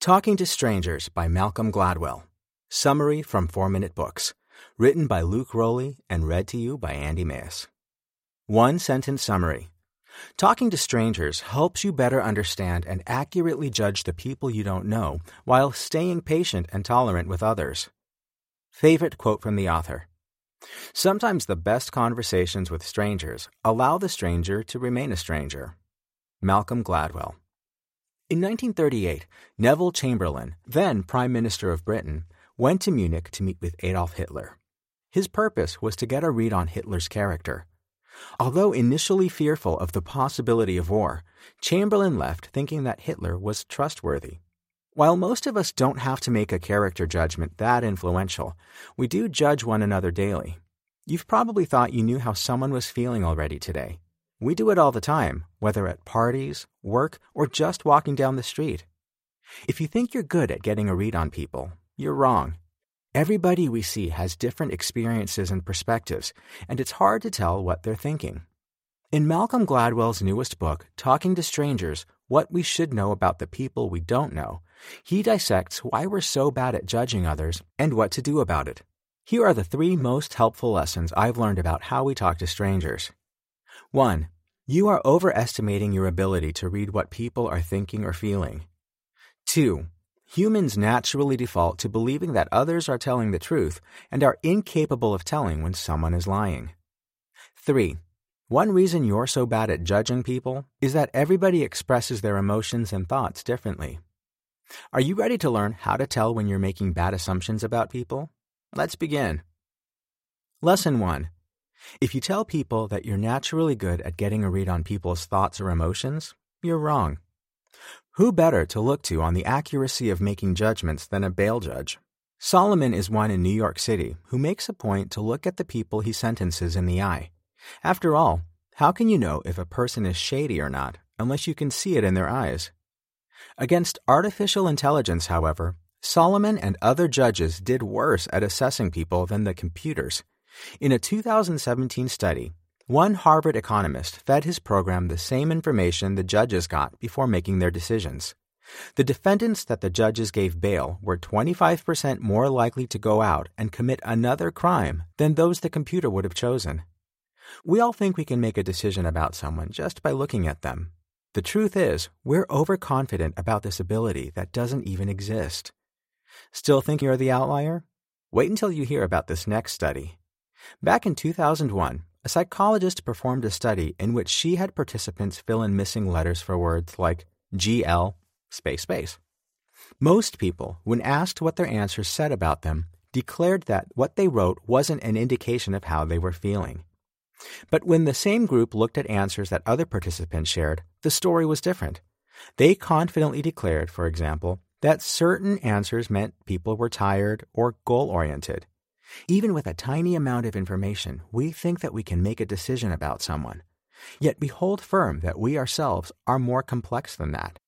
Talking to Strangers by Malcolm Gladwell. Summary from 4 Minute Books. Written by Luke Rowley and read to you by Andy Mayes. One sentence summary. Talking to strangers helps you better understand and accurately judge the people you don't know while staying patient and tolerant with others. Favorite quote from the author. Sometimes the best conversations with strangers allow the stranger to remain a stranger. Malcolm Gladwell. In 1938, Neville Chamberlain, then Prime Minister of Britain, went to Munich to meet with Adolf Hitler. His purpose was to get a read on Hitler's character. Although initially fearful of the possibility of war, Chamberlain left thinking that Hitler was trustworthy. While most of us don't have to make a character judgment that influential, we do judge one another daily. You've probably thought you knew how someone was feeling already today. We do it all the time, whether at parties, work, or just walking down the street. If you think you're good at getting a read on people, you're wrong. Everybody we see has different experiences and perspectives, and it's hard to tell what they're thinking. In Malcolm Gladwell's newest book, Talking to Strangers What We Should Know About the People We Don't Know, he dissects why we're so bad at judging others and what to do about it. Here are the three most helpful lessons I've learned about how we talk to strangers. 1. You are overestimating your ability to read what people are thinking or feeling. 2. Humans naturally default to believing that others are telling the truth and are incapable of telling when someone is lying. 3. One reason you're so bad at judging people is that everybody expresses their emotions and thoughts differently. Are you ready to learn how to tell when you're making bad assumptions about people? Let's begin. Lesson 1. If you tell people that you're naturally good at getting a read on people's thoughts or emotions, you're wrong. Who better to look to on the accuracy of making judgments than a bail judge? Solomon is one in New York City who makes a point to look at the people he sentences in the eye. After all, how can you know if a person is shady or not unless you can see it in their eyes? Against artificial intelligence, however, Solomon and other judges did worse at assessing people than the computers. In a 2017 study, one Harvard economist fed his program the same information the judges got before making their decisions. The defendants that the judges gave bail were 25% more likely to go out and commit another crime than those the computer would have chosen. We all think we can make a decision about someone just by looking at them. The truth is, we're overconfident about this ability that doesn't even exist. Still think you're the outlier? Wait until you hear about this next study. Back in 2001, a psychologist performed a study in which she had participants fill in missing letters for words like GL, space, space. Most people, when asked what their answers said about them, declared that what they wrote wasn't an indication of how they were feeling. But when the same group looked at answers that other participants shared, the story was different. They confidently declared, for example, that certain answers meant people were tired or goal oriented, even with a tiny amount of information, we think that we can make a decision about someone. Yet we hold firm that we ourselves are more complex than that.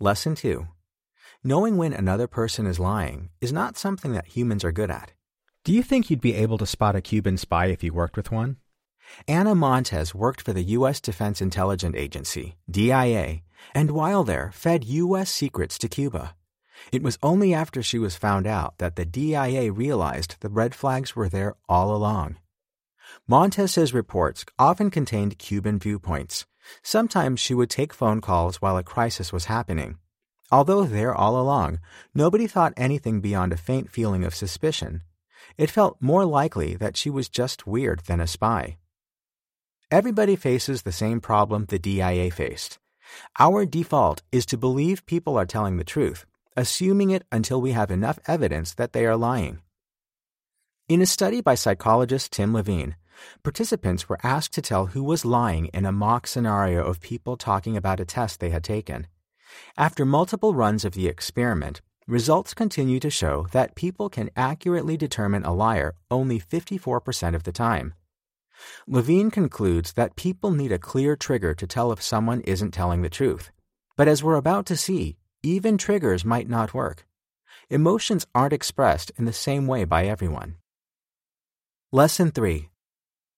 Lesson 2. Knowing when another person is lying is not something that humans are good at. Do you think you'd be able to spot a Cuban spy if you worked with one? Ana Montes worked for the U.S. Defense Intelligence Agency, DIA, and while there fed U.S. secrets to Cuba. It was only after she was found out that the DIA realized the red flags were there all along. Montes's reports often contained Cuban viewpoints. Sometimes she would take phone calls while a crisis was happening. Although there all along, nobody thought anything beyond a faint feeling of suspicion. It felt more likely that she was just weird than a spy. Everybody faces the same problem the DIA faced. Our default is to believe people are telling the truth, assuming it until we have enough evidence that they are lying. In a study by psychologist Tim Levine, participants were asked to tell who was lying in a mock scenario of people talking about a test they had taken. After multiple runs of the experiment, results continue to show that people can accurately determine a liar only 54% of the time. Levine concludes that people need a clear trigger to tell if someone isn't telling the truth. But as we're about to see, even triggers might not work. Emotions aren't expressed in the same way by everyone. Lesson 3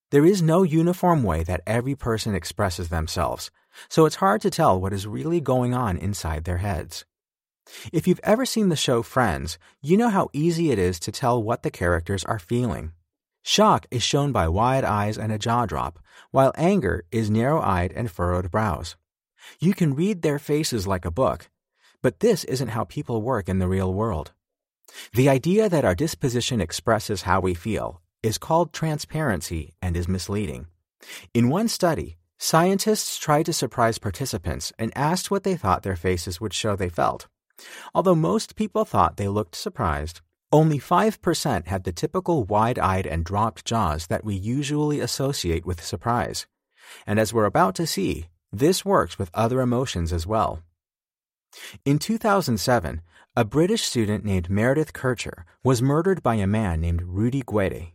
There is no uniform way that every person expresses themselves, so it's hard to tell what is really going on inside their heads. If you've ever seen the show Friends, you know how easy it is to tell what the characters are feeling. Shock is shown by wide eyes and a jaw drop, while anger is narrow eyed and furrowed brows. You can read their faces like a book, but this isn't how people work in the real world. The idea that our disposition expresses how we feel is called transparency and is misleading. In one study, scientists tried to surprise participants and asked what they thought their faces would show they felt. Although most people thought they looked surprised, only 5% had the typical wide eyed and dropped jaws that we usually associate with surprise. And as we're about to see, this works with other emotions as well. In 2007, a British student named Meredith Kercher was murdered by a man named Rudy Guede.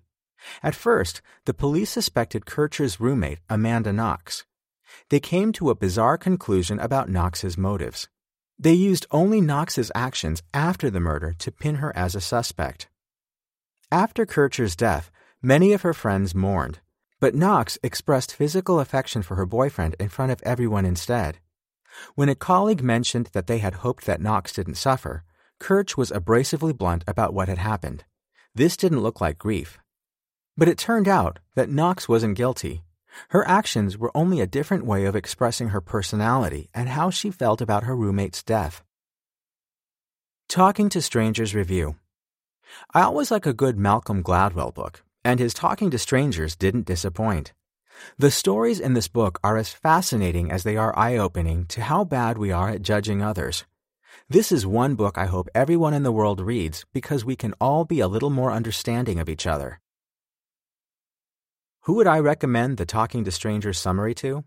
At first, the police suspected Kercher's roommate, Amanda Knox. They came to a bizarre conclusion about Knox's motives. They used only Knox's actions after the murder to pin her as a suspect. After Kercher's death, many of her friends mourned, but Knox expressed physical affection for her boyfriend in front of everyone instead. When a colleague mentioned that they had hoped that Knox didn't suffer, Kerch was abrasively blunt about what had happened. This didn't look like grief. But it turned out that Knox wasn't guilty. Her actions were only a different way of expressing her personality and how she felt about her roommate's death. Talking to Strangers Review I always like a good Malcolm Gladwell book, and his Talking to Strangers didn't disappoint. The stories in this book are as fascinating as they are eye opening to how bad we are at judging others. This is one book I hope everyone in the world reads because we can all be a little more understanding of each other. Who would I recommend the Talking to Strangers summary to?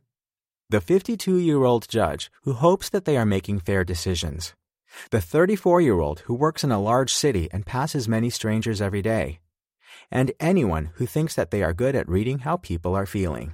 The 52 year old judge who hopes that they are making fair decisions. The 34 year old who works in a large city and passes many strangers every day. And anyone who thinks that they are good at reading how people are feeling.